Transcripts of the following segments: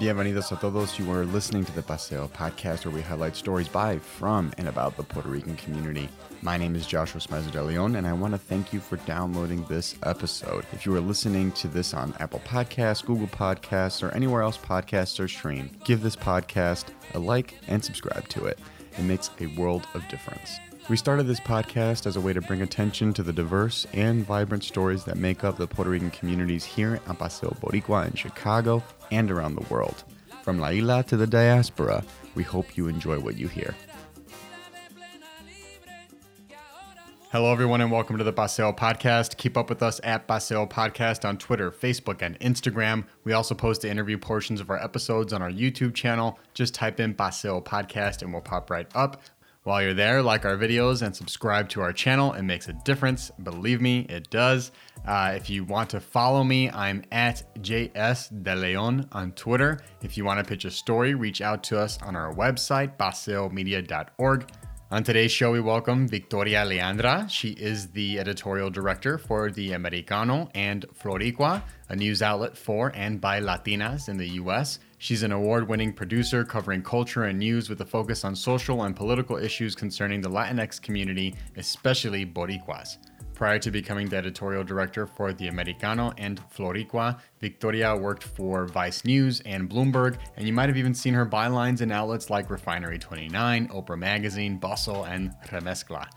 Bienvenidos a todos. You are listening to the Paseo podcast where we highlight stories by, from, and about the Puerto Rican community. My name is Joshua Smizer de Leon, and I want to thank you for downloading this episode. If you are listening to this on Apple Podcasts, Google Podcasts, or anywhere else podcasts are streamed, give this podcast a like and subscribe to it. It makes a world of difference. We started this podcast as a way to bring attention to the diverse and vibrant stories that make up the Puerto Rican communities here at Paseo Boricua in Chicago and around the world. From La Isla to the diaspora, we hope you enjoy what you hear. Hello, everyone, and welcome to the Paseo Podcast. Keep up with us at Paseo Podcast on Twitter, Facebook, and Instagram. We also post the interview portions of our episodes on our YouTube channel. Just type in Paseo Podcast and we'll pop right up. While you're there, like our videos and subscribe to our channel. It makes a difference. Believe me, it does. Uh, if you want to follow me, I'm at JS De Leon on Twitter. If you want to pitch a story, reach out to us on our website, paseomedia.org. On today's show, we welcome Victoria Leandra. She is the editorial director for The Americano and Floricua, a news outlet for and by Latinas in the U.S. She's an award winning producer covering culture and news with a focus on social and political issues concerning the Latinx community, especially Boricuas. Prior to becoming the editorial director for The Americano and Floricua, Victoria worked for Vice News and Bloomberg, and you might have even seen her bylines in outlets like Refinery 29, Oprah Magazine, Bustle, and Remezcla.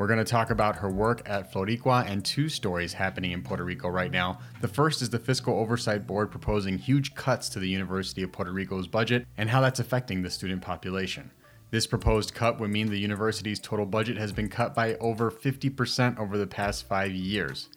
We're going to talk about her work at Floricua and two stories happening in Puerto Rico right now. The first is the Fiscal Oversight Board proposing huge cuts to the University of Puerto Rico's budget and how that's affecting the student population. This proposed cut would mean the university's total budget has been cut by over 50% over the past five years.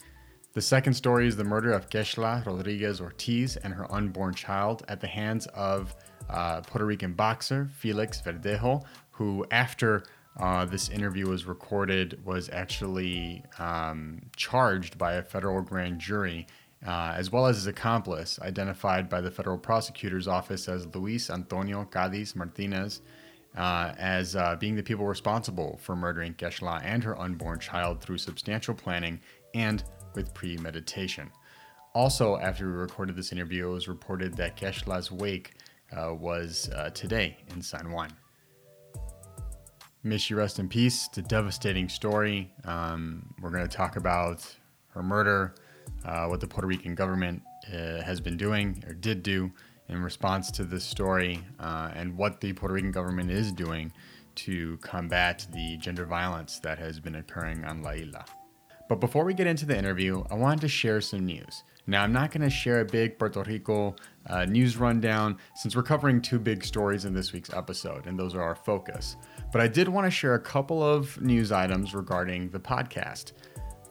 The second story is the murder of Keishla Rodriguez Ortiz and her unborn child at the hands of uh, Puerto Rican boxer Felix Verdejo, who, after uh, this interview was recorded, was actually um, charged by a federal grand jury, uh, as well as his accomplice, identified by the federal prosecutor's office as Luis Antonio Cadiz Martinez uh, as uh, being the people responsible for murdering Keishla and her unborn child through substantial planning and with premeditation. Also, after we recorded this interview, it was reported that Keishla's wake uh, was uh, today in San Juan. May she rest in peace. It's a devastating story. Um, we're going to talk about her murder, uh, what the Puerto Rican government uh, has been doing or did do in response to this story uh, and what the Puerto Rican government is doing to combat the gender violence that has been occurring on La Isla. But before we get into the interview, I wanted to share some news. Now, I'm not going to share a big Puerto Rico uh, news rundown since we're covering two big stories in this week's episode, and those are our focus. But I did want to share a couple of news items regarding the podcast.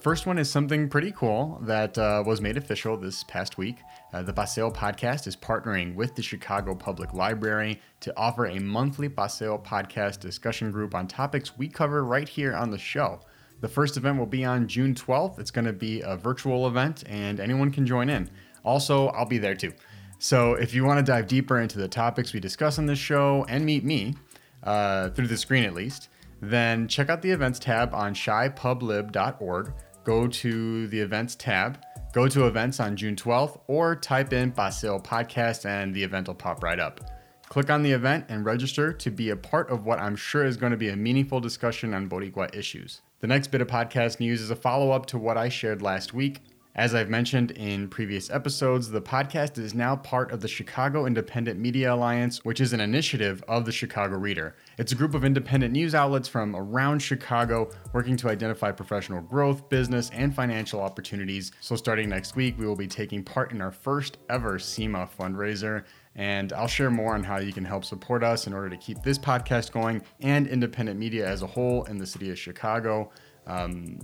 First one is something pretty cool that uh, was made official this past week. Uh, the Paseo podcast is partnering with the Chicago Public Library to offer a monthly Paseo podcast discussion group on topics we cover right here on the show. The first event will be on June 12th. It's going to be a virtual event, and anyone can join in. Also, I'll be there too. So, if you want to dive deeper into the topics we discuss on this show and meet me, uh, through the screen at least, then check out the events tab on chipublib.org. go to the events tab, go to events on June 12th, or type in Paseo Podcast and the event will pop right up. Click on the event and register to be a part of what I'm sure is going to be a meaningful discussion on Boricua issues. The next bit of podcast news is a follow up to what I shared last week as I've mentioned in previous episodes, the podcast is now part of the Chicago Independent Media Alliance, which is an initiative of the Chicago Reader. It's a group of independent news outlets from around Chicago working to identify professional growth, business, and financial opportunities. So, starting next week, we will be taking part in our first ever CIMA fundraiser. And I'll share more on how you can help support us in order to keep this podcast going and independent media as a whole in the city of Chicago. Um,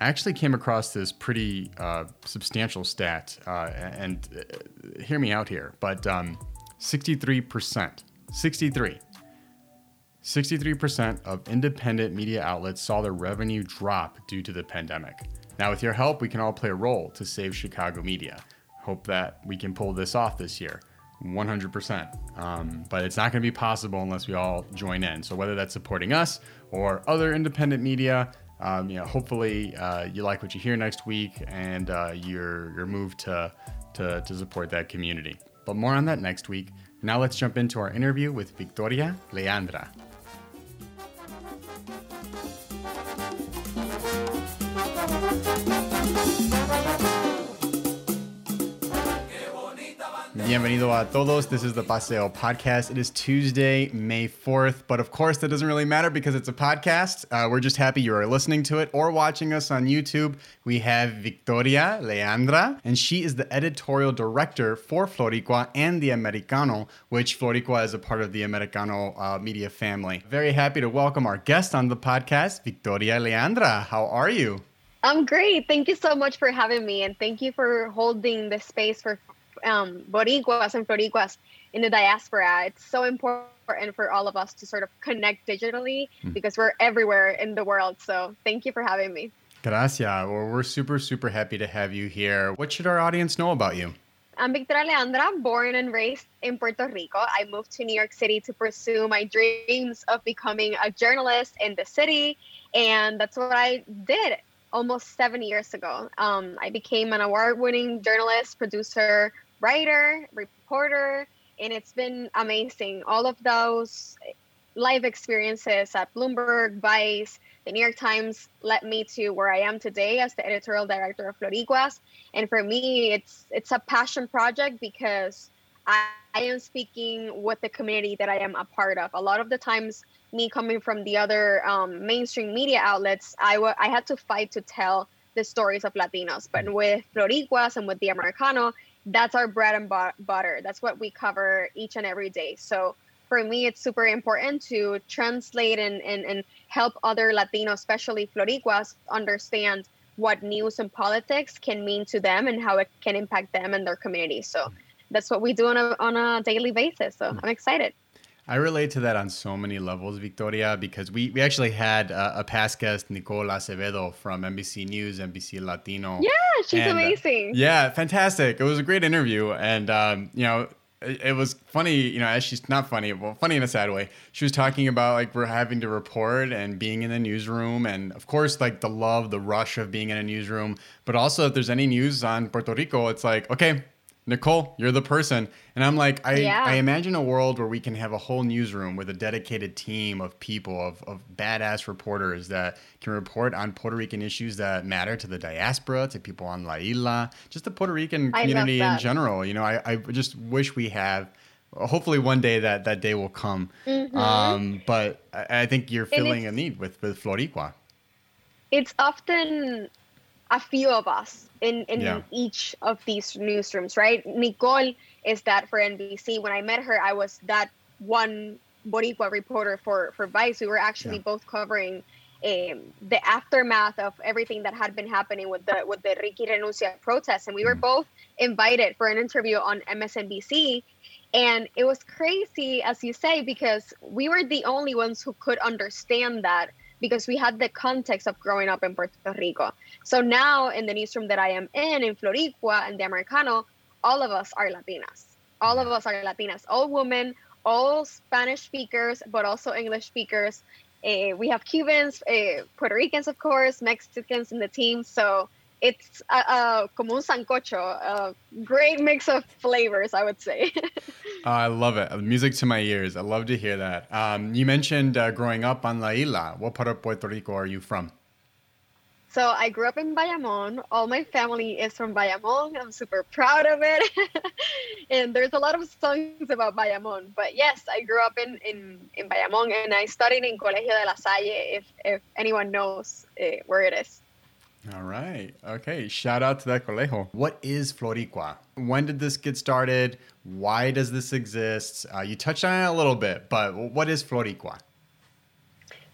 I actually came across this pretty uh, substantial stat, uh, and uh, hear me out here, but um, 63%, 63, 63% of independent media outlets saw their revenue drop due to the pandemic. Now, with your help, we can all play a role to save Chicago media. Hope that we can pull this off this year. 100%. Um, but it's not going to be possible unless we all join in. So, whether that's supporting us or other independent media, um, you know, hopefully uh, you like what you hear next week and uh, you're, you're moved to, to, to support that community. But more on that next week. Now let's jump into our interview with Victoria Leandra. Bienvenido a todos. This is the Paseo podcast. It is Tuesday, May 4th, but of course, that doesn't really matter because it's a podcast. Uh, we're just happy you are listening to it or watching us on YouTube. We have Victoria Leandra, and she is the editorial director for Floricua and the Americano, which Floricua is a part of the Americano uh, media family. Very happy to welcome our guest on the podcast, Victoria Leandra. How are you? I'm great. Thank you so much for having me, and thank you for holding the space for um, Boricuas and Floricuas in the diaspora. It's so important for all of us to sort of connect digitally mm. because we're everywhere in the world. So thank you for having me. Gracias. Well, we're super, super happy to have you here. What should our audience know about you? I'm Victoria Leandra, born and raised in Puerto Rico. I moved to New York City to pursue my dreams of becoming a journalist in the city. And that's what I did almost seven years ago. Um, I became an award winning journalist, producer, writer, reporter, and it's been amazing. All of those live experiences at Bloomberg, Vice, the New York Times led me to where I am today as the editorial director of Floricuas. And for me, it's it's a passion project because I, I am speaking with the community that I am a part of. A lot of the times, me coming from the other um, mainstream media outlets, I, w- I had to fight to tell the stories of Latinos. But with Floricuas and with the Americano, that's our bread and butter. That's what we cover each and every day. So for me, it's super important to translate and, and, and help other Latinos, especially Floricuas, understand what news and politics can mean to them and how it can impact them and their community. So that's what we do on a, on a daily basis. So I'm excited. I relate to that on so many levels, Victoria, because we, we actually had a, a past guest, Nicole Acevedo from NBC News, NBC Latino. Yeah, she's and, uh, amazing. Uh, yeah, fantastic. It was a great interview. And, um, you know, it, it, was funny, you know, as she's not funny, well, funny in a sad way. She was talking about like we're having to report and being in the newsroom. And of course, like the love, the rush of being in a newsroom. But also, if there's any news on Puerto Rico, it's like, okay, Nicole, you're the person. And I'm like, I, yeah. I imagine a world where we can have a whole newsroom with a dedicated team of people, of, of badass reporters that can report on Puerto Rican issues that matter to the diaspora, to people on La Isla, just the Puerto Rican community in general. You know, I, I just wish we have hopefully one day that that day will come. Mm-hmm. Um, but I, I, think you're filling a need with, with Floricua. It's often a few of us in in yeah. each of these newsrooms, right? Nicole is that for NBC. When I met her, I was that one Boricua reporter for for Vice. We were actually yeah. both covering um, the aftermath of everything that had been happening with the with the Ricky Renuncia protests, and we were mm. both invited for an interview on MSNBC. And it was crazy, as you say, because we were the only ones who could understand that because we had the context of growing up in Puerto Rico. So now in the newsroom that I am in, in Floricua and the Americano, all of us are Latinas. All of us are Latinas, all women, all Spanish speakers, but also English speakers. Uh, we have Cubans, uh, Puerto Ricans, of course, Mexicans in the team. So it's a, a, como un sancocho, a great mix of flavors, I would say. oh, I love it. Music to my ears. I love to hear that. Um, you mentioned uh, growing up on La Isla. What part of Puerto Rico are you from? So I grew up in Bayamon. All my family is from Bayamon. I'm super proud of it. and there's a lot of songs about Bayamon. But yes, I grew up in, in, in Bayamon and I studied in Colegio de la Salle, if, if anyone knows uh, where it is. All right. Okay. Shout out to that colegio. What is Floricua? When did this get started? Why does this exist? Uh, you touched on it a little bit, but what is Floricua?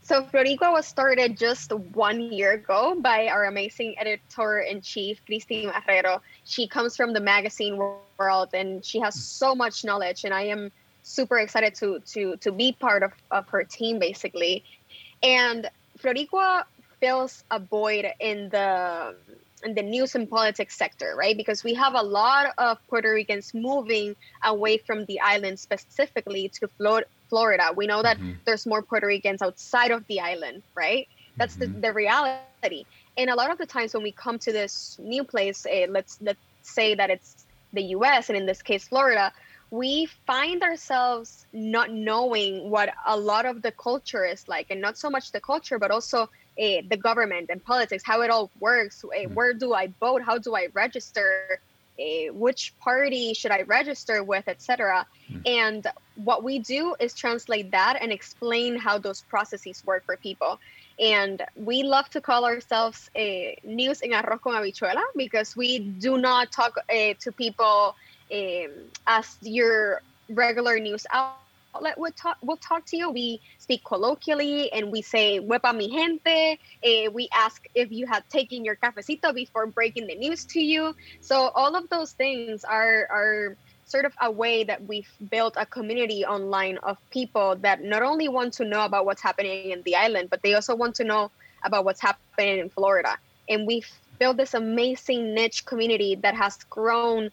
So Floricua was started just one year ago by our amazing editor in chief, Christine Herrero. She comes from the magazine world and she has so much knowledge, and I am super excited to to to be part of, of her team basically. And Floricua fills a void in the in the news and politics sector, right? Because we have a lot of Puerto Ricans moving away from the island, specifically to Florida. We know that mm-hmm. there's more Puerto Ricans outside of the island, right? That's mm-hmm. the, the reality. And a lot of the times when we come to this new place, uh, let's let's say that it's the U.S. and in this case Florida, we find ourselves not knowing what a lot of the culture is like, and not so much the culture, but also uh, the government and politics, how it all works. Uh, where do I vote? How do I register? Uh, which party should I register with, etc. Mm. And what we do is translate that and explain how those processes work for people. And we love to call ourselves a news in arroz con habichuela because we do not talk uh, to people um, as your regular news would talk, will talk to you. We speak colloquially and we say, Wepa mi gente. Uh, we ask if you have taken your cafecito before breaking the news to you. So all of those things are, are sort of a way that we've built a community online of people that not only want to know about what's happening in the island, but they also want to know about what's happening in Florida. And we've built this amazing niche community that has grown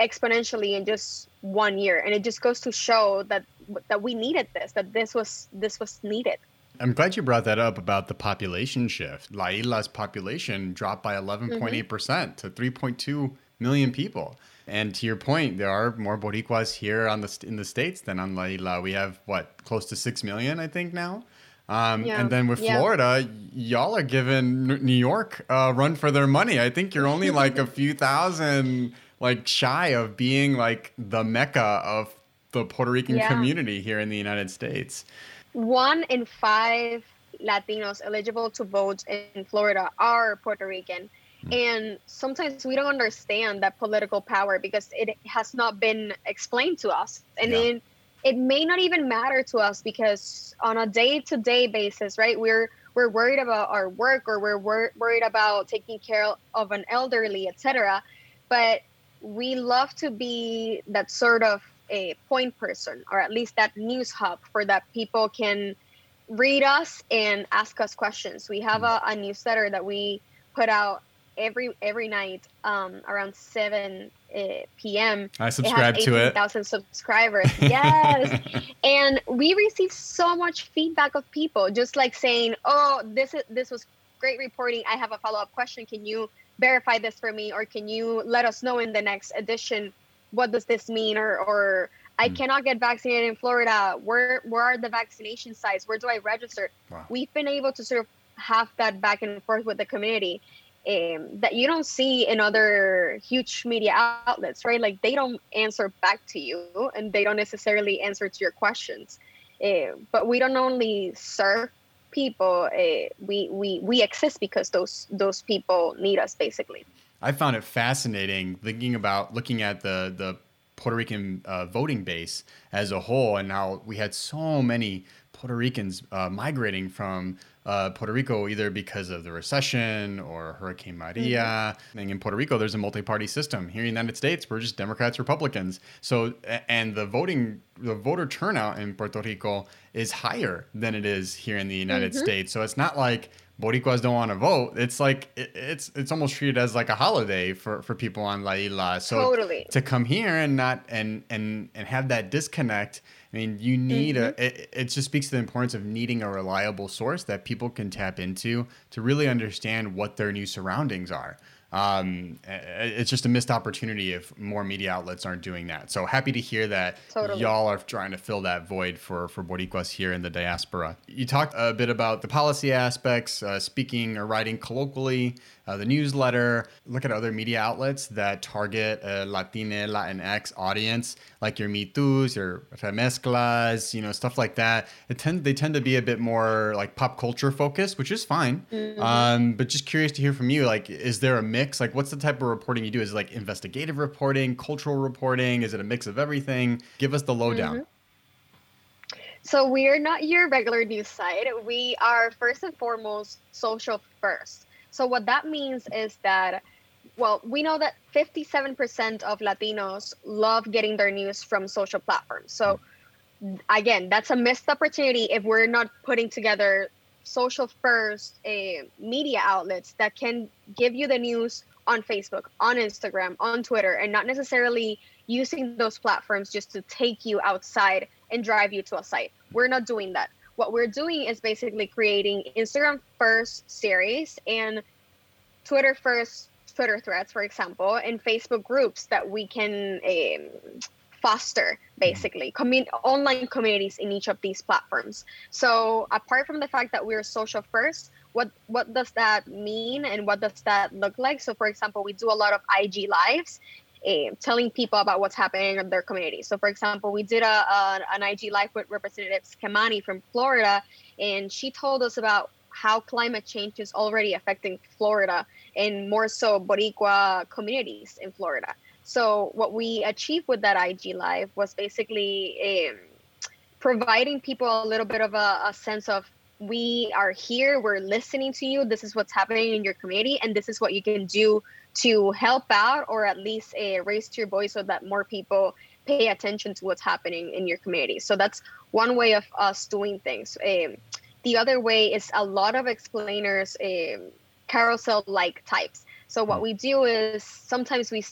exponentially in just one year. And it just goes to show that that we needed this, that this was this was needed. I'm glad you brought that up about the population shift. La Isla's population dropped by 11.8% mm-hmm. to 3.2 million people. And to your point, there are more Boricuas here on the in the states than on La Isla. We have what close to six million, I think now. Um, yeah. And then with yeah. Florida, y'all are giving New York a run for their money. I think you're only like a few thousand, like shy of being like the mecca of the Puerto Rican yeah. community here in the United States. One in five Latinos eligible to vote in Florida are Puerto Rican. Hmm. And sometimes we don't understand that political power because it has not been explained to us. And yeah. it, it may not even matter to us because on a day-to-day basis, right? We're we're worried about our work or we're wor- worried about taking care of an elderly, etc. But we love to be that sort of a point person or at least that news hub for that people can read us and ask us questions. We have a, a newsletter that we put out every every night um, around 7 uh, p.m. I subscribe it to it. Thousand subscribers. Yes, and we receive so much feedback of people just like saying, "Oh, this is this was great reporting. I have a follow up question. Can you verify this for me, or can you let us know in the next edition what does this mean?" Or or I mm. cannot get vaccinated in Florida. Where where are the vaccination sites? Where do I register? Wow. We've been able to sort of have that back and forth with the community um, that you don't see in other huge media outlets, right? Like they don't answer back to you and they don't necessarily answer to your questions. Uh, but we don't only serve people; uh, we we we exist because those those people need us, basically. I found it fascinating thinking about looking at the the Puerto Rican uh, voting base as a whole, and how we had so many Puerto Ricans uh, migrating from uh, Puerto Rico either because of the recession or Hurricane Maria. Mm-hmm. And in Puerto Rico, there's a multi-party system. Here in the United States, we're just Democrats, Republicans. So, and the voting, the voter turnout in Puerto Rico is higher than it is here in the United mm-hmm. States. So it's not like Boricuas don't want to vote. It's like it, it's it's almost treated as like a holiday for for people on La Isla. So totally. to come here and not and and and have that disconnect I mean, you need mm-hmm. a. It, it, just speaks to the importance of needing a reliable source that people can tap into to really understand what their new surroundings are um, it's just a missed opportunity if more media outlets aren't doing that. So happy to hear that totally. y'all are trying to fill that void for for Boricuas here in the diaspora. You talked a bit about the policy aspects, uh, speaking or writing colloquially, uh, the newsletter. Look at other media outlets that target a Latine, Latinx audience, like your Mitú's, your Remezclas, you know, stuff like that. It tend they tend to be a bit more like pop culture focused, which is fine. Mm-hmm. Um, but just curious to hear from you, like, is there a mix? Like, what's the type of reporting you do? Is it like investigative reporting, cultural reporting? Is it a mix of everything? Give us the lowdown. Mm-hmm. So we're not your regular news site. We are first and foremost social first. So what that means is that well, we know that 57% of Latinos love getting their news from social platforms. So again, that's a missed opportunity if we're not putting together social first uh, media outlets that can give you the news on Facebook, on Instagram, on Twitter, and not necessarily using those platforms just to take you outside and drive you to a site. We're not doing that. What we're doing is basically creating Instagram first series and Twitter first Twitter threads, for example, and Facebook groups that we can um, foster basically commun- online communities in each of these platforms. So apart from the fact that we're social first what what does that mean and what does that look like? So for example we do a lot of ig lives uh, telling people about what's happening in their community so for example we did a, a an ig live with representative Eskamani from florida and she told us about how climate change is already affecting florida and more so boricua communities in florida so what we achieved with that IG live was basically um, providing people a little bit of a, a sense of we are here, we're listening to you. This is what's happening in your community, and this is what you can do to help out or at least uh, raise your voice so that more people pay attention to what's happening in your community. So that's one way of us doing things. Um, the other way is a lot of explainers, um, carousel like types. So what we do is sometimes we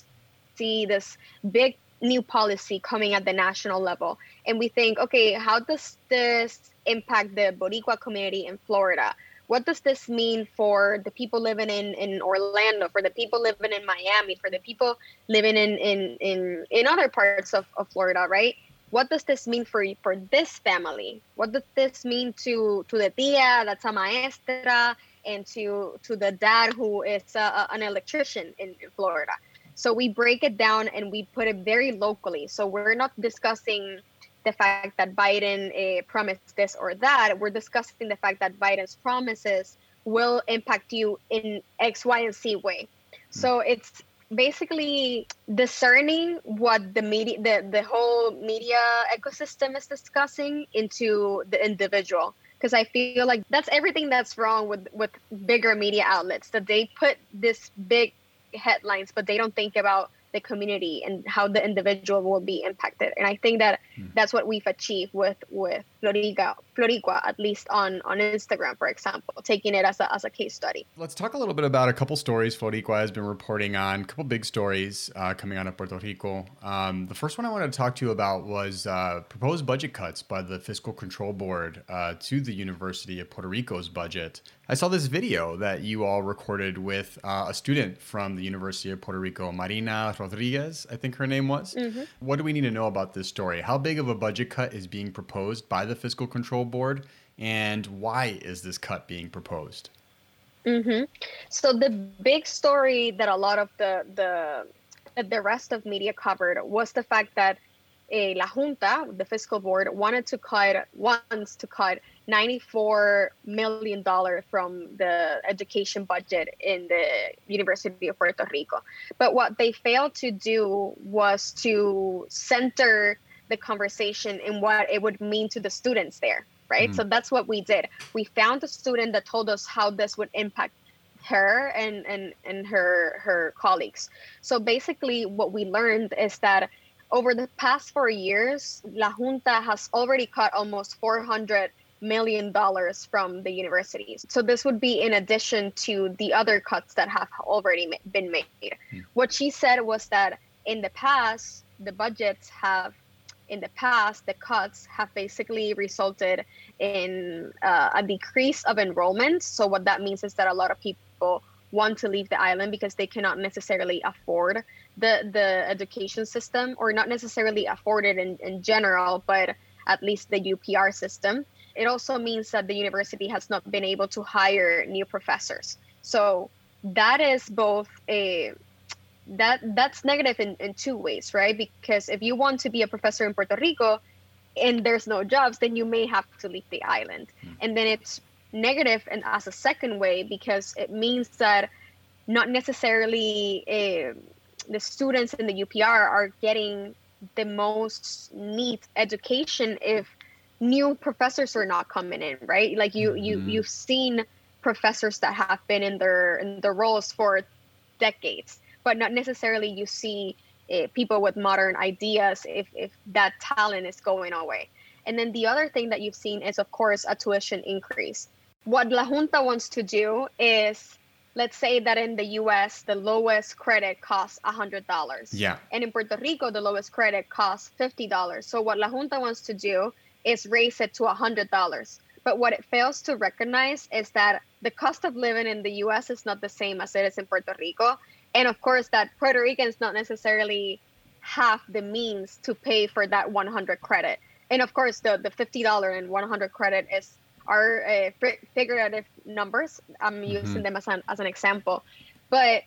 see this big new policy coming at the national level and we think okay how does this impact the boricua community in florida what does this mean for the people living in, in orlando for the people living in miami for the people living in in in, in other parts of, of florida right? What does this mean for for this family? What does this mean to to the tia that's a maestra and to to the dad who is a, an electrician in, in florida? So we break it down and we put it very locally. So we're not discussing the fact that Biden uh, promised this or that. We're discussing the fact that Biden's promises will impact you in X, Y, and Z way. Hmm. So it's basically discerning what the media, the, the whole media ecosystem is discussing into the individual. Because I feel like that's everything that's wrong with with bigger media outlets that they put this big headlines, but they don't think about the community and how the individual will be impacted. And I think that mm. that's what we've achieved with with Florica, Floricua, at least on on Instagram, for example, taking it as a as a case study. Let's talk a little bit about a couple stories Floricua has been reporting on. A couple big stories uh, coming out of Puerto Rico. Um, the first one I wanted to talk to you about was uh, proposed budget cuts by the Fiscal Control Board uh, to the University of Puerto Rico's budget. I saw this video that you all recorded with uh, a student from the University of Puerto Rico, Marina Rodriguez, I think her name was. Mm-hmm. What do we need to know about this story? How big of a budget cut is being proposed by the Fiscal Control Board, and why is this cut being proposed? Mm-hmm. So the big story that a lot of the the the rest of media covered was the fact that uh, La Junta, the fiscal board, wanted to cut wants to cut $94 million from the education budget in the University of Puerto Rico. But what they failed to do was to center the conversation and what it would mean to the students there, right? Mm-hmm. So that's what we did. We found a student that told us how this would impact her and, and, and her her colleagues. So basically what we learned is that over the past four years, La Junta has already cut almost 400 million dollars from the universities. So this would be in addition to the other cuts that have already been made. Mm. What she said was that in the past, the budgets have in the past, the cuts have basically resulted in uh, a decrease of enrollment. So, what that means is that a lot of people want to leave the island because they cannot necessarily afford the, the education system, or not necessarily afford it in, in general, but at least the UPR system. It also means that the university has not been able to hire new professors. So that is both a that that's negative in, in two ways, right? Because if you want to be a professor in Puerto Rico and there's no jobs, then you may have to leave the island. Mm. And then it's negative and as a second way because it means that not necessarily uh, the students in the UPR are getting the most neat education if new professors are not coming in, right? Like you you mm-hmm. you've seen professors that have been in their in their roles for decades, but not necessarily you see uh, people with modern ideas if if that talent is going away. And then the other thing that you've seen is of course a tuition increase. What La Junta wants to do is let's say that in the US, the lowest credit costs $100. Yeah. And in Puerto Rico, the lowest credit costs $50. So what La Junta wants to do is raise it to $100. But what it fails to recognize is that the cost of living in the US is not the same as it is in Puerto Rico. And of course, that Puerto Ricans not necessarily have the means to pay for that 100 credit. And of course, the, the $50 and 100 credit is are uh, figurative numbers. I'm mm-hmm. using them as an, as an example. But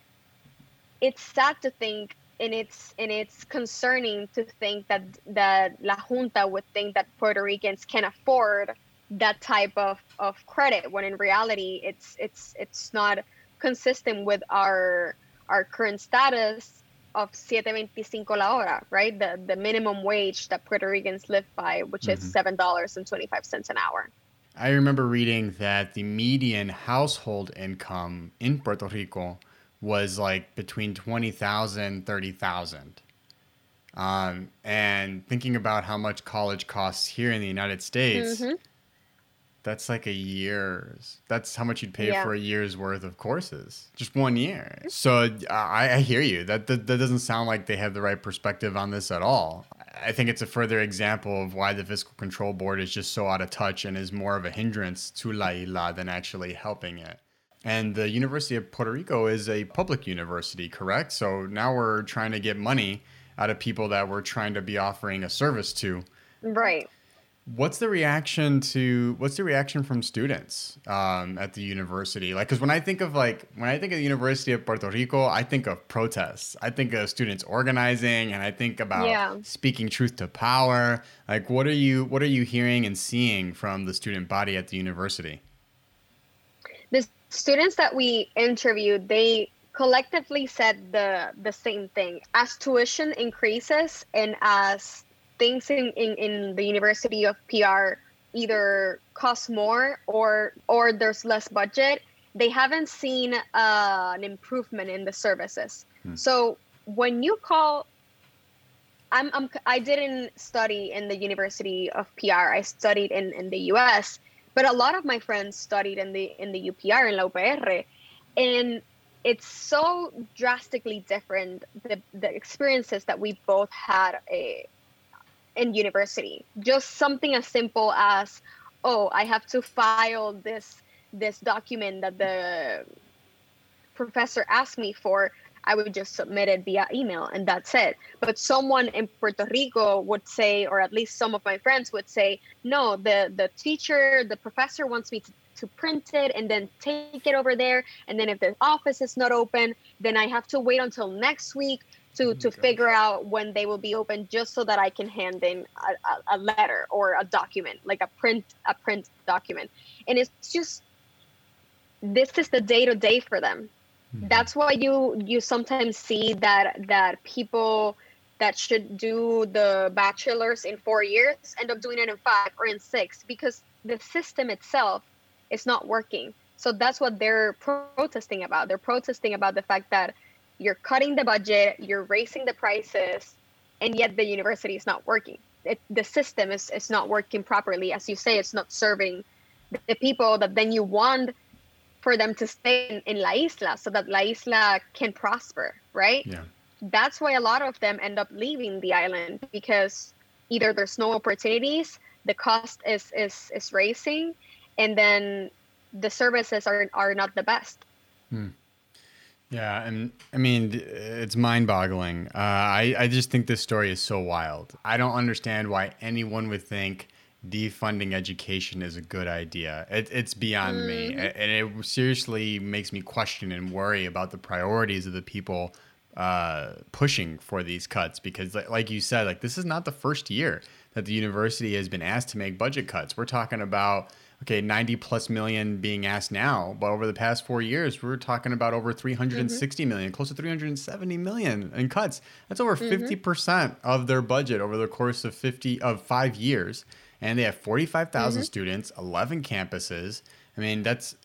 it's sad to think and it's and it's concerning to think that that La Junta would think that Puerto Ricans can afford that type of, of credit when in reality it's it's it's not consistent with our our current status of 7.25 la hora, right? The the minimum wage that Puerto Ricans live by, which mm-hmm. is seven dollars and twenty five cents an hour. I remember reading that the median household income in Puerto Rico was like between 20,000 30,000. Um, and thinking about how much college costs here in the United States, mm-hmm. That's like a year's. That's how much you'd pay yeah. for a year's worth of courses, just one year. So uh, I, I hear you. That, that that doesn't sound like they have the right perspective on this at all. I think it's a further example of why the Fiscal Control Board is just so out of touch and is more of a hindrance to La Isla than actually helping it. And the University of Puerto Rico is a public university, correct? So now we're trying to get money out of people that we're trying to be offering a service to. Right. What's the reaction to what's the reaction from students um, at the university? Like, because when I think of like when I think of the University of Puerto Rico, I think of protests. I think of students organizing, and I think about yeah. speaking truth to power. Like, what are you what are you hearing and seeing from the student body at the university? The students that we interviewed, they collectively said the the same thing. As tuition increases and as things in, in, in the University of PR either cost more or or there's less budget, they haven't seen uh, an improvement in the services. Hmm. So when you call, I'm, I'm I didn't study in the University of PR. I studied in, in the U.S. But a lot of my friends studied in the in the UPR in La UPR, and it's so drastically different the, the experiences that we both had eh, in university. Just something as simple as, oh, I have to file this this document that the professor asked me for. I would just submit it via email and that's it. But someone in Puerto Rico would say, or at least some of my friends would say, no, the, the teacher, the professor wants me to, to print it and then take it over there. And then if the office is not open, then I have to wait until next week to to figure out when they will be open just so that i can hand in a, a, a, letter or a document like a print a print document. And it's just this is the day to day for them. Mm-hmm. that's why you you sometimes see that that people that should do the bachelor's in four years end up doing it in five or in six because the system itself is not working. So that's what they're protesting about. They're protesting about the fact that you're cutting the budget, you're raising the prices, and yet the university is not working. It, the system is, is not working properly. As you say, it's not serving the people that then you want for them to stay in, in La Isla so that La Isla can prosper, right? Yeah. That's why a lot of them end up leaving the island because either there's no opportunities, the cost is, is, is raising, and then the services are, are not the best. Hmm. Yeah, and I mean, it's mind boggling. Uh, I, I just think this story is so wild. I don't understand why anyone would think defunding education is a good idea. It, it's beyond mm. me. And it seriously makes me question and worry about the priorities of the people uh, pushing for these cuts because, like you said, like this is not the first year that the university has been asked to make budget cuts. We're talking about okay, 90 plus million being asked now, but over the past four years, we are talking about over 360 mm-hmm. million, close to 370 million in cuts. That's over mm-hmm. 50% of their budget over the course of 50 of five years. And they have 45,000 mm-hmm. students, 11 campuses. I mean, that's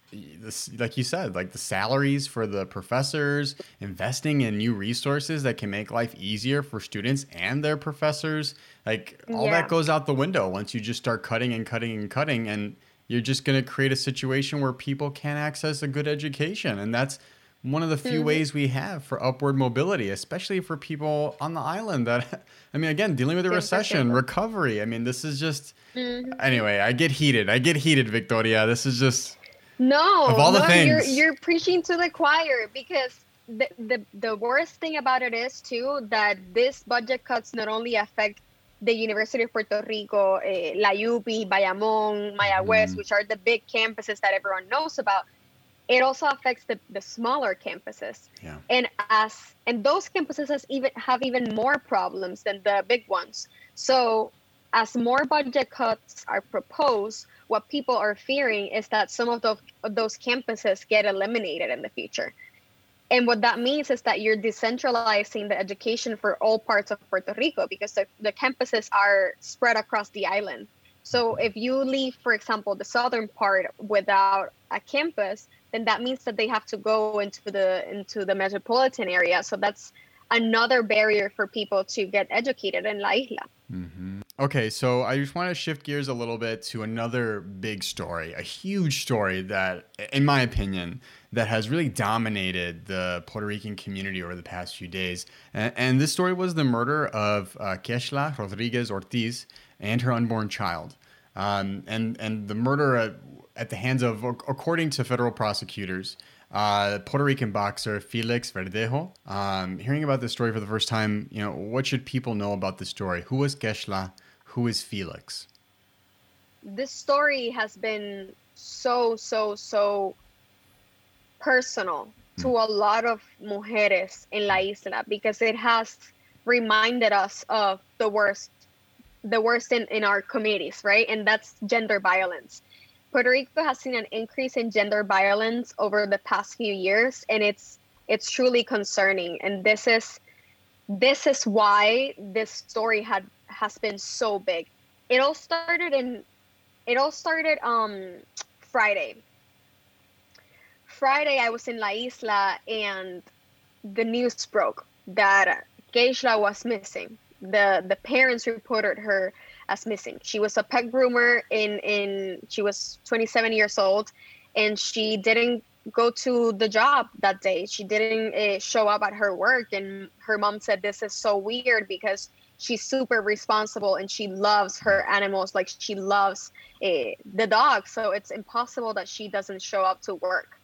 like you said, like the salaries for the professors, investing in new resources that can make life easier for students and their professors. Like all yeah. that goes out the window once you just start cutting and cutting and cutting. And you're just going to create a situation where people can't access a good education and that's one of the few mm-hmm. ways we have for upward mobility, especially for people on the island that, I mean, again, dealing with a recession, recovery. I mean, this is just, mm-hmm. anyway, I get heated. I get heated, Victoria. This is just, no, of all the no, things. You're, you're preaching to the choir because the, the, the worst thing about it is, too, that this budget cuts not only affect the University of Puerto Rico, eh, La UPI, Bayamón, Mayagüez, mm. which are the big campuses that everyone knows about, it also affects the, the smaller campuses. Yeah. And as and those campuses has even have even more problems than the big ones. So as more budget cuts are proposed, what people are fearing is that some of those, of those campuses get eliminated in the future. And what that means is that you're decentralizing the education for all parts of Puerto Rico because the, the campuses are spread across the island. So if you leave, for example, the southern part without a campus, then that means that they have to go into the into the metropolitan area. So that's another barrier for people to get educated in La Isla. Mm-hmm. Okay, so I just want to shift gears a little bit to another big story, a huge story that, in my opinion, that has really dominated the Puerto Rican community over the past few days. And, and this story was the murder of uh, Keishla Rodriguez Ortiz and her unborn child. Um, and and the murder at, at, the hands of, according to federal prosecutors, uh, Puerto Rican boxer Felix Verdejo. Um, hearing about this story for the first time, you know, what should people know about this story? Who was Keishla? Who is Felix? This story has been so so so personal to hmm. a lot of mujeres in La Isla because it has reminded us of the worst the worst in, in our communities, right? And that's gender violence. Puerto Rico has seen an increase in gender violence over the past few years, and it's it's truly concerning. And this is this is why this story had has been so big. It all started in it all started um Friday. Friday I was in La Isla and the news broke that Keishla was missing the the parents reported her as missing. She was a pet groomer in in she was 27 years old, and she didn't go to the job that day. She didn't uh, show up at her work, and her mom said this is so weird because she's super responsible and she loves her animals like she loves uh, the dog. So it's impossible that she doesn't show up to work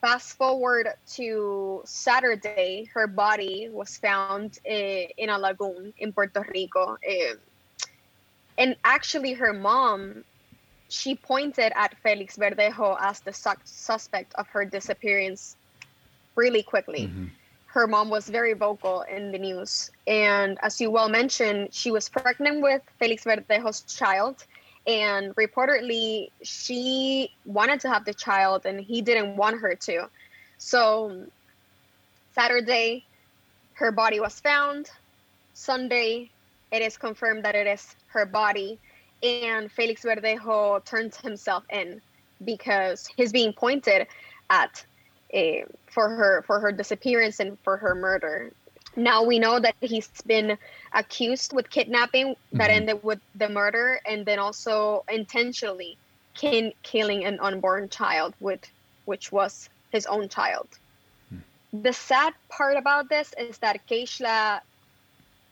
fast forward to Saturday, her body was found uh, in a lagoon in Puerto Rico. Uh, and actually, her mom, she pointed at Felix Verdejo as the su- suspect of her disappearance really quickly. Mm-hmm. Her mom was very vocal in the news. And as you well mentioned, she was pregnant with Felix Verdejo's child and reportedly she wanted to have the child and he didn't want her to. So saturday her body was found. Sunday it is confirmed that it is her body. And felix verdejo turns himself in because he's being pointed at uh, for her for her disappearance and for her murder now we know that he's been accused with kidnapping that mm-hmm. ended with the murder and then also intentionally kin- killing an unborn child with which was his own child mm. the sad part about this is that Keishla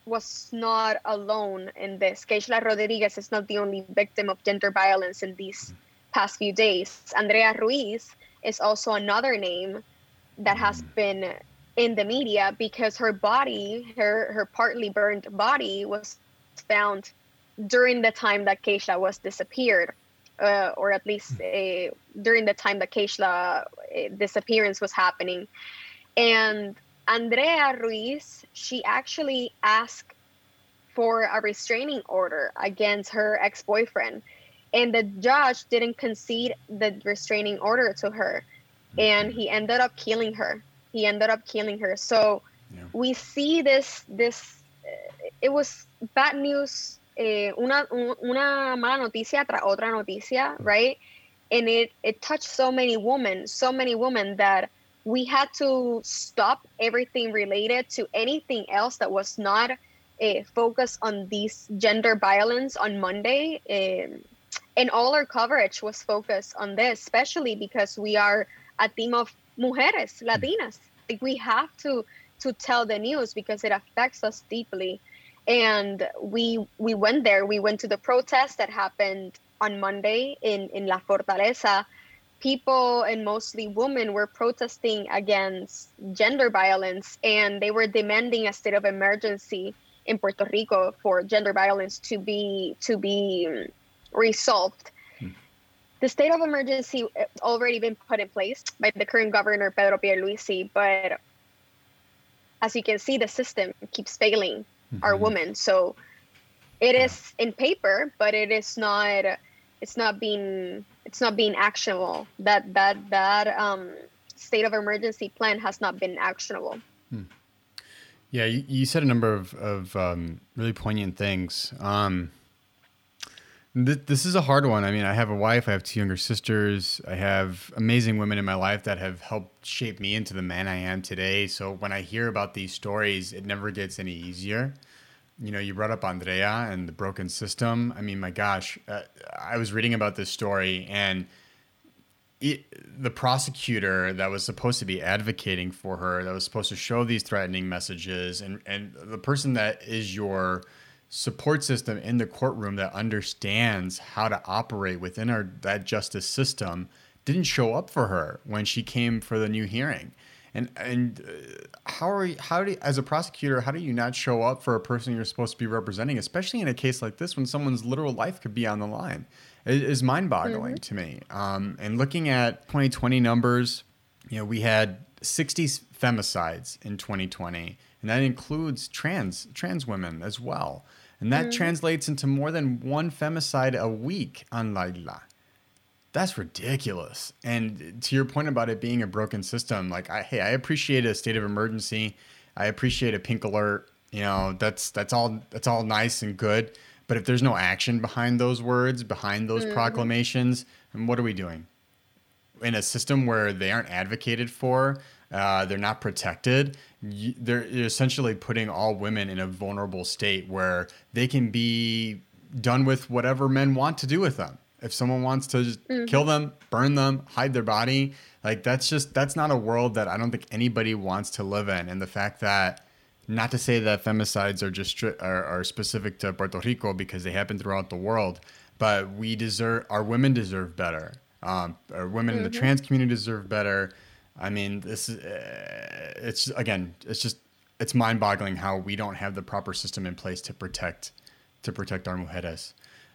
was not alone in this. Keishla Rodriguez is not the only victim of gender violence in these past few days. Andrea Ruiz is also another name that has hmm. been in the media because her body, her her partly burned body, was found during the time that Keishla was disappeared, uh, or at least uh, during the time that Keishla uh, disappearance was happening. And Andrea Ruiz, she actually asked for a restraining order against her ex-boyfriend, and the judge didn't concede the restraining order to her, and he ended up killing her he ended up killing her. So yeah. we see this this uh, it was bad news eh, una una mala noticia tras otra noticia, right? And it it touched so many women, so many women that we had to stop everything related to anything else that was not uh, focused on these gender violence on Monday. Um, and all our coverage was focused on this, especially because we are a team of mujeres mm. latinas. Like we have to to tell the news because it affects us deeply. And we we went there. We went to the protest that happened on monday in in la fortaleza. People and mostly women were protesting against gender violence and they were demanding a state of emergency in Puerto Rico for gender violence to be to be um, resolved. The state of emergency already been put in place by the current governor Pedro Pierluisi, but as you can see, the system keeps failing mm-hmm. our women. So it is in paper, but it is not. It's not being it's not being actionable. That that that um, state of emergency plan has not been actionable. Hmm. Yeah, you, you, said a number of, of um, really poignant things. Um, th- this is a hard one. I mean, I have a wife, I have two younger sisters, I have amazing women in my life that have helped shape me into the man I am today. So when I hear about these stories, it never gets any easier you know, you brought up Andrea and the broken system. I mean, my gosh, uh, I was reading about this story and it, the prosecutor that was supposed to be advocating for her, that was supposed to show these threatening messages, and, and the person that is your support system in the courtroom that understands how to operate within our that justice system didn't show up for her when she came for the new hearing. And and uh, how are you, how do you, as a prosecutor how do you not show up for a person you're supposed to be representing, especially in a case like this when someone's literal life could be on the line? It is mind-boggling mm-hmm. to me. Um, and looking at 2020 numbers, you know, we had 60 femicides in 2020, and that includes trans trans women as well. And that mm-hmm. translates into more than one femicide a week on La Isla that's ridiculous. And to your point about it being a broken system, like I, hey, I appreciate a state of emergency. I appreciate a pink alert. You know, that's that's all that's all nice and good. But if there's no action behind those words, behind those mm-hmm. proclamations, and what are we doing? In a system where they aren't advocated for, uh, they're not protected. You, they're essentially putting all women in a vulnerable state where they can be done with whatever men want to do with them if someone wants to just mm-hmm. kill them, burn them, hide their body, like that's just that's not a world that I don't think anybody wants to live in. And the fact that not to say that femicides are just are, are specific to Puerto Rico because they happen throughout the world, but we deserve our women deserve better. Um, our women mm-hmm. in the mm-hmm. trans community deserve better. I mean, this is uh, it's again, it's just it's mind-boggling how we don't have the proper system in place to protect to protect our mujeres.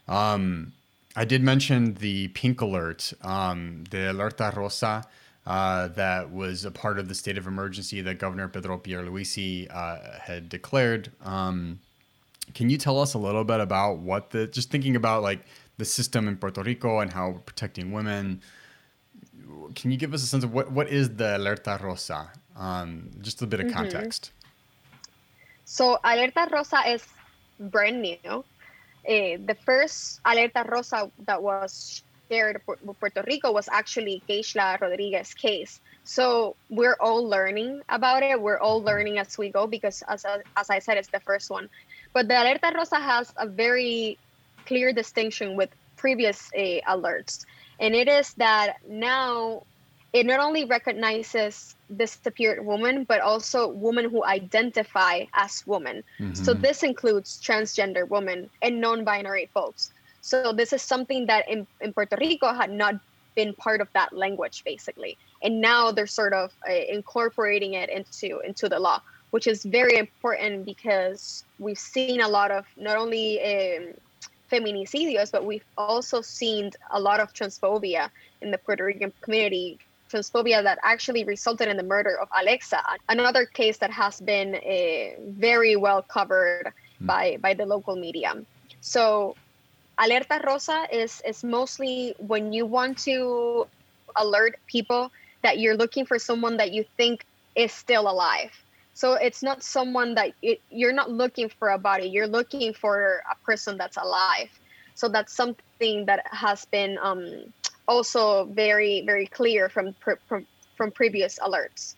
Um, I did mention the pink alert, um, the alerta rosa, uh, that was a part of the state of emergency that Governor Pedro Pierluisi uh, had declared. Um, can you tell us a little bit about what the just thinking about like the system in Puerto Rico and how we're protecting women? Can you give us a sense of what, what is the alerta rosa? Um, just a bit of mm-hmm. context. So alerta rosa is brand new. Uh, the first alerta rosa that was shared with Puerto Rico was actually Keishla Rodriguez case. So we're all learning about it. We're all learning as we go because, as, as I said, it's the first one. But the alerta rosa has a very clear distinction with previous uh, alerts, and it is that now it not only recognizes disappeared women, but also women who identify as women. Mm-hmm. So this includes transgender women and non-binary folks. So this is something that in, in Puerto Rico had not been part of that language basically. And now they're sort of uh, incorporating it into into the law, which is very important because we've seen a lot of not only um, feminicidios, but we've also seen a lot of transphobia in the Puerto Rican community transphobia that actually resulted in the murder of Alexa, another case that has been uh, very well covered mm. by, by the local media. So, Alerta Rosa is, is mostly when you want to alert people that you're looking for someone that you think is still alive. So it's not someone that it, you're not looking for a body, you're looking for a person that's alive. So that's something that has been um, also very very clear from from, from previous alerts.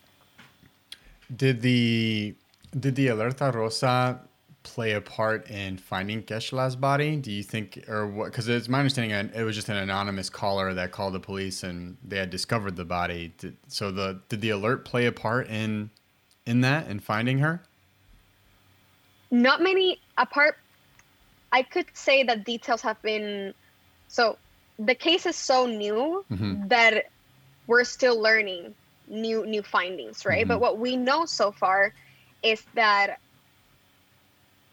Did the did the alerta rosa play a part in finding Keishla's body? Do you think, or what? Because it's my understanding it was just an anonymous caller that called the police and they had discovered the body. Did, so the did the alert play a part in in that and finding her? Not many apart. I could say that details have been so. The case is so new mm-hmm. that we're still learning new new findings, right? Mm-hmm. But what we know so far is that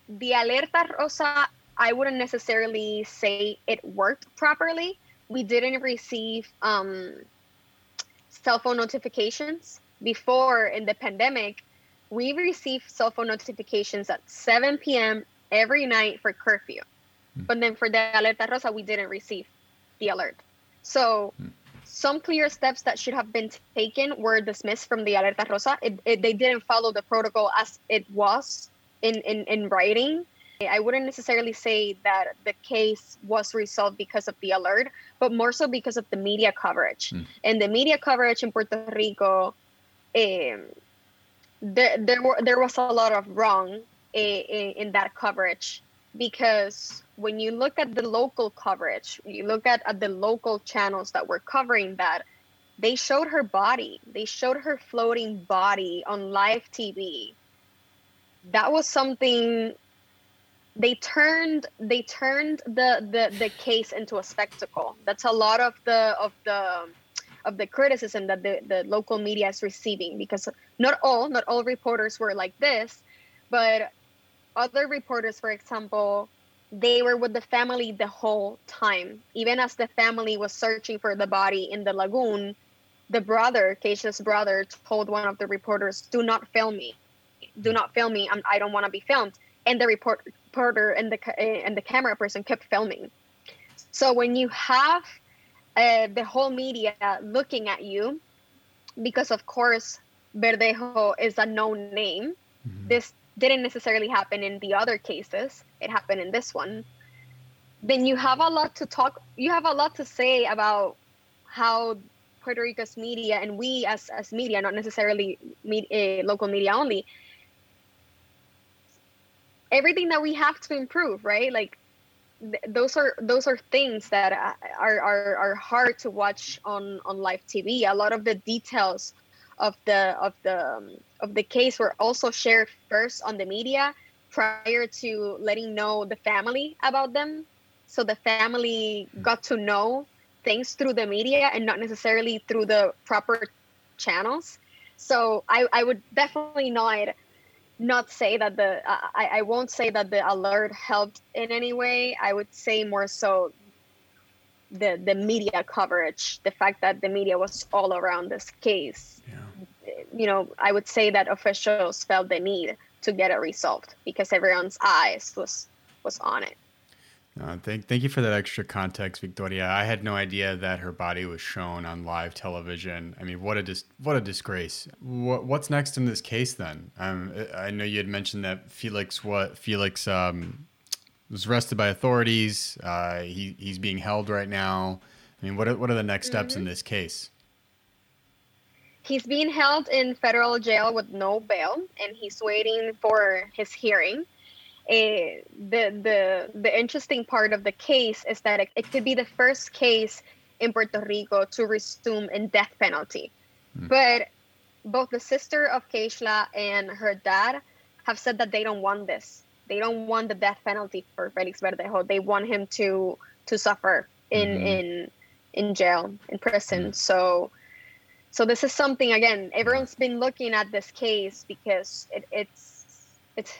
the alerta rosa, I wouldn't necessarily say it worked properly. We didn't receive um, cell phone notifications before in the pandemic. We received cell phone notifications at 7 p.m. every night for curfew. Mm. But then for the alerta rosa, we didn't receive the alert. So mm. some clear steps that should have been taken were dismissed from the alerta rosa. It, it, they didn't follow the protocol as it was in, in, in writing. I wouldn't necessarily say that the case was resolved because of the alert, but more so because of the media coverage. Mm. And the media coverage in Puerto Rico, um, there there were there was a lot of wrong in, in that coverage because when you look at the local coverage, you look at, at the local channels that were covering that, they showed her body. They showed her floating body on live TV that was something they turned they turned the, the the case into a spectacle that's a lot of the of the of the criticism that the, the local media is receiving because not all not all reporters were like this but other reporters for example they were with the family the whole time even as the family was searching for the body in the lagoon the brother Keishla's brother told one of the reporters do not film me do not film me. I'm, I do not want to be filmed. And the report, reporter and the eh, and the camera person kept filming. So when you have uh, the whole media looking at you, because of course Verdejo is a known name. Mm-hmm. This didn't necessarily happen in the other cases. It happened in this one. Then you have a lot to talk. You have a lot to say about how Puerto Rico's media and we as as media, not necessarily me, uh, local media only, everything that we have to improve right like th- those are those are things that are, are are hard to watch on on live tv a lot of the details of the of the um, of the case were also shared first on the media prior to letting know the family about them. So the family got to know things through the media and not necessarily through the proper channels. So i i would definitely not not say that the I, I won't say that the alert helped in any way. I would say more so the the media coverage, the fact that the media was all around this case. Yeah. You know, I would say that officials felt the need to get it resolved because everyone's eyes was was on it. Uh, thank, thank you for that extra context, Victoria. I had no idea that her body was shown on live television. I mean, what a dis- what a disgrace. What, what's next in this case then? Um, I know you had mentioned that Felix what Felix um, was arrested by authorities. Uh, he he's being held right now. I mean, what are, what are the next steps mm-hmm. in this case? He's being held in federal jail with no bail, and he's waiting for his hearing the the the interesting part of the case is that it, it, could be the first case in Puerto Rico to resume in death penalty. Mm. But both the sister of Keishla and her dad have said that they don't want this. They don't want the death penalty for Felix Verdejo. They want him to to suffer in mm. in in jail in prison. Mm. So so this is something again. Everyone's been looking at this case because it, it's it's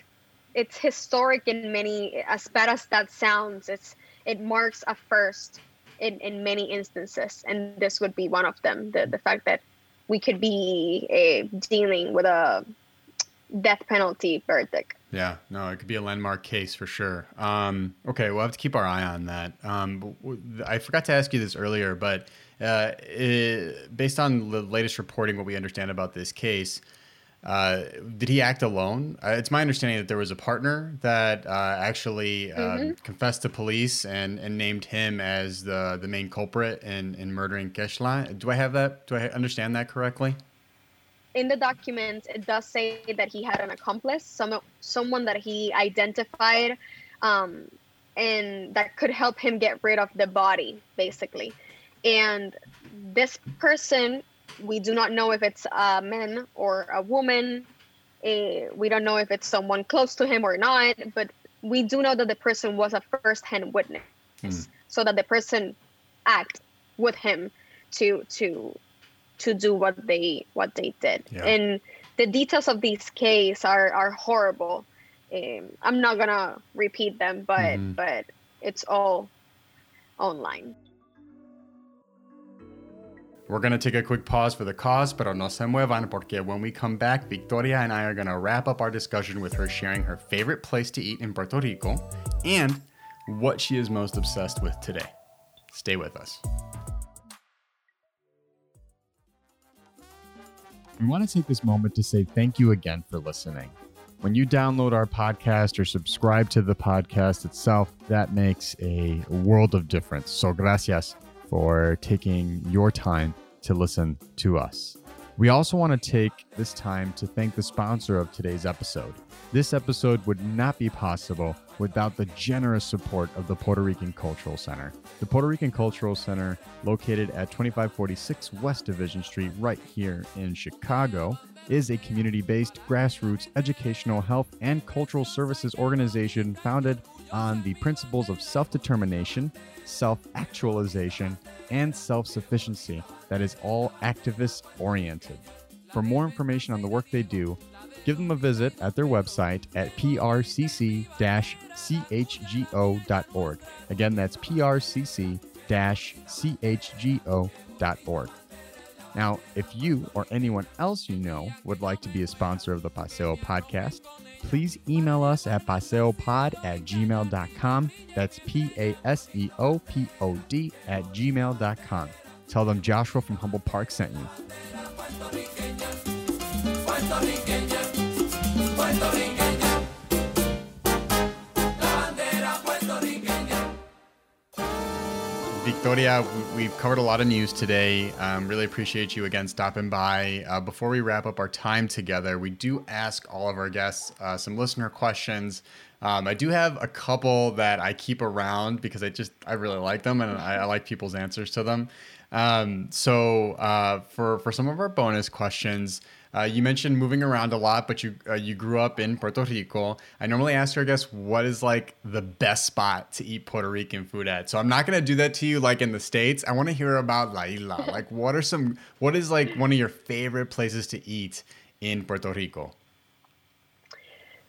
it's historic in many as bad as that sounds. It's it marks a first in, in many instances and this would be one of them. The, the fact that we could be uh, dealing with a death penalty verdict. Yeah no it could be a landmark case for sure. Um, okay we'll have to keep our eye on that. Um, i forgot to ask you this earlier but uh, it, based on the latest reporting what we understand about this case uh, did he act alone? Uh, it's my understanding that there was a partner that uh, actually uh, mm-hmm. confessed to police and, and named him as the, the main culprit in, in murdering Keishla. Do I have that? Do I understand that correctly? in the documents it does say that he had an accomplice, some someone that he identified, um, and that could help him get rid of the body, basically. And this person, we do not know if it's a man or a woman. Uh, we don't know if it's someone close to him or not, but we do know that the person was a first-hand witness, mm. so that the person act with him to to to do what they what they did. Yeah. And the details of this case are are horrible. Um, I'm not gonna repeat them, but mm-hmm. but it's all online. We're going to take a quick pause for the cause, pero no se muevan porque when we come back, Victoria and I are going to wrap up our discussion with her sharing her favorite place to eat in Puerto Rico and what she is most obsessed with today. Stay with us. We want to take this moment to say thank you again for listening. When you download our podcast or subscribe to the podcast itself, that makes a world of difference. So, gracias for taking your time to listen to us. We also want to take this time to thank the sponsor of today's episode. This episode would not be possible without the generous support of the Puerto Rican Cultural Center. The Puerto Rican Cultural Center, located at 2546 West Division Street, right here in Chicago, is a community based grassroots educational health and cultural services organization founded on the principles of self determination, self actualization, and self sufficiency that is all activist oriented. For more information on the work they do, give them a visit at their website at prcc chgo.org. Again, that's prcc chgo.org. Now, if you or anyone else you know would like to be a sponsor of the Paseo podcast, please email us at paseopod at gmail.com. That's P A S E O P O D at gmail.com. Tell them Joshua from Humboldt Park sent you. Victoria, we've covered a lot of news today. Um, really appreciate you again stopping by. Uh, before we wrap up our time together, we do ask all of our guests uh, some listener questions. Um, I do have a couple that I keep around because I just I really like them and I, I like people's answers to them. Um, so uh, for for some of our bonus questions, uh, you mentioned moving around a lot, but you uh, you grew up in Puerto Rico. I normally ask her, I guess, what is like the best spot to eat Puerto Rican food at. So I'm not gonna do that to you like in the states. I want to hear about La Isla. Like, what are some? What is like one of your favorite places to eat in Puerto Rico?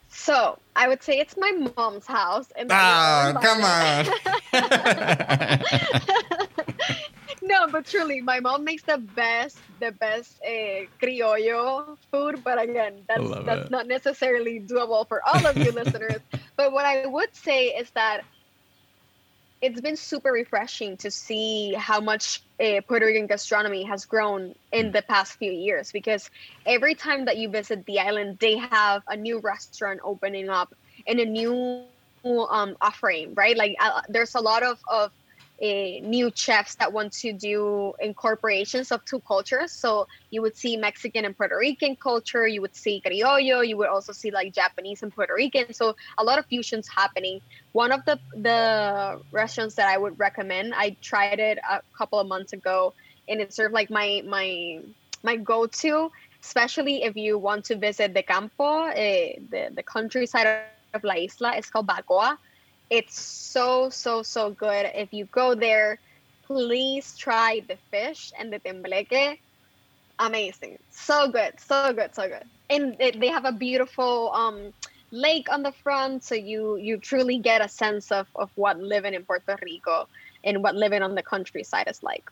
So I would say it's my mom's house. Ah, come on. no, but truly, my mom makes the best, the best uh, criollo food. But again, that's that's it. not necessarily doable for all of you listeners. But what I would say is that it's been super refreshing to see how much uh, Puerto Rican gastronomy has grown in the past few years. Because every time that you visit the island, they have a new restaurant opening up and a new um, offering, right? Like uh, there's a lot of of uh, new chefs that want to do incorporations of two cultures. So you would see Mexican and Puerto Rican culture, you would see criollo, you would also see like Japanese and Puerto Rican. So a lot of fusions happening. One of the the restaurants that I would recommend, I tried it a couple of months ago, and it's sort of like my my my go-to, especially if you want to visit the campo, uh, the the countryside of La Isla. It's called Bacoa it's so, so, so good. If you go there, please try the fish and the tembleque. Amazing. So good. So good. So good. And they have a beautiful um, lake on the front. So you, you truly get a sense of, of what living in Puerto Rico and what living on the countryside is like.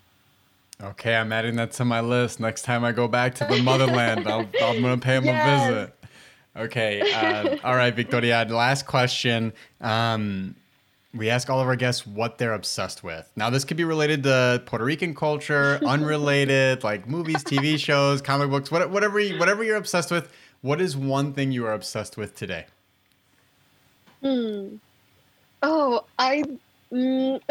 Okay, I'm adding that to my list. Next time I go back to the motherland, I'll, I'm going to pay him yes. a visit. Okay. Uh, all right, Victoria. Last question. Um, we ask all of our guests what they're obsessed with. Now, this could be related to Puerto Rican culture, unrelated, like movies, TV shows, comic books, whatever, whatever you're obsessed with. What is one thing you are obsessed with today? Hmm. Oh, I Mm,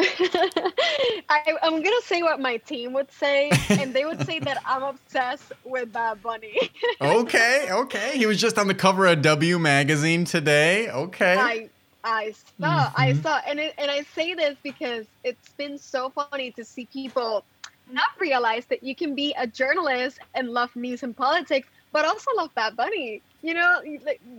I, am gonna say what my team would say, and they would say that I'm obsessed with Bad Bunny. okay, okay. He was just on the cover of W magazine today. Okay. I I saw, mm-hmm. I saw, and it, and I say this because it's been so funny to see people not realize that you can be a journalist and love news and politics, but also love Bad Bunny. You know,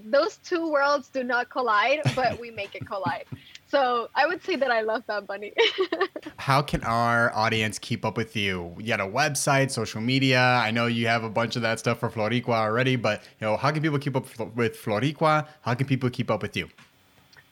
those two worlds do not collide, but we make it collide. So I would say that I love Bad Bunny. How can our audience keep up with you? You got a website, social media. I know you have a bunch of that stuff for Floricua already, but you know, how can people keep up with Floricua? How can people keep up with you?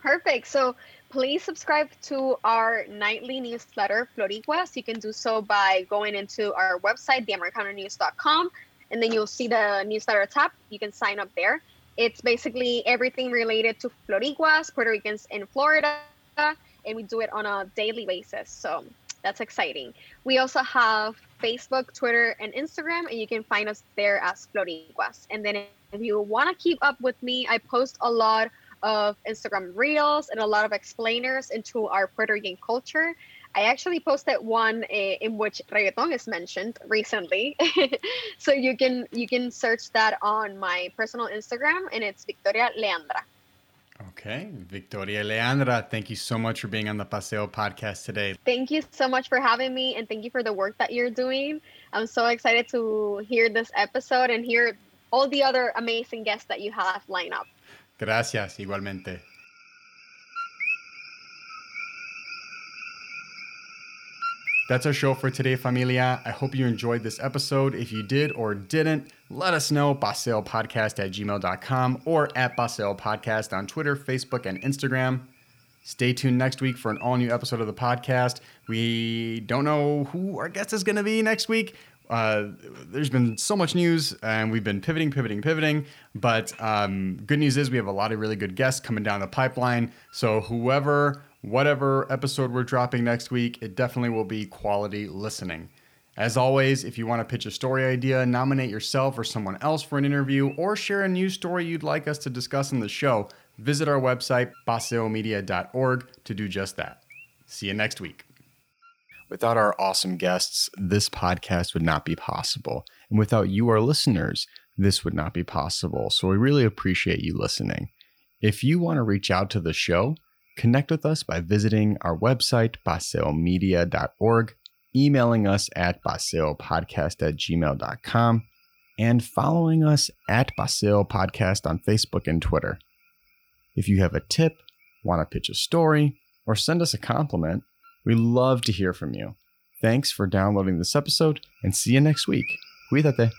Perfect. So please subscribe to our nightly newsletter, Floricuas. You can do so by going into our website, theamericanonews.com, and then you'll see the newsletter tab. You can sign up there. It's basically everything related to Floricuas, Puerto Ricans in Florida, and we do it on a daily basis. So that's exciting. We also have Facebook, Twitter, and Instagram, and you can find us there as Floricuas. And then if you want to keep up with me, I post a lot of Instagram reels and a lot of explainers into our Puerto Rican culture. I actually posted one uh, in which reggaeton is mentioned recently, so you can you can search that on my personal Instagram, and it's Victoria Leandra. Okay, Victoria Leandra, thank you so much for being on the Paseo podcast today. Thank you so much for having me, and thank you for the work that you're doing. I'm so excited to hear this episode and hear all the other amazing guests that you have lined up. Gracias, igualmente. That's our show for today, familia. I hope you enjoyed this episode. If you did or didn't, let us know. Podcast at gmail.com or at Paseo Podcast on Twitter, Facebook, and Instagram. Stay tuned next week for an all new episode of the podcast. We don't know who our guest is going to be next week. Uh, there's been so much news and we've been pivoting, pivoting, pivoting. But um, good news is we have a lot of really good guests coming down the pipeline. So, whoever whatever episode we're dropping next week, it definitely will be quality listening. As always, if you want to pitch a story idea, nominate yourself or someone else for an interview, or share a news story you'd like us to discuss in the show, visit our website, paseomedia.org, to do just that. See you next week. Without our awesome guests, this podcast would not be possible. And without you, our listeners, this would not be possible. So we really appreciate you listening. If you want to reach out to the show, Connect with us by visiting our website, paseomedia.org, emailing us at paseopodcast at gmail.com, and following us at Paseo Podcast on Facebook and Twitter. If you have a tip, want to pitch a story, or send us a compliment, we love to hear from you. Thanks for downloading this episode and see you next week. Cuídate.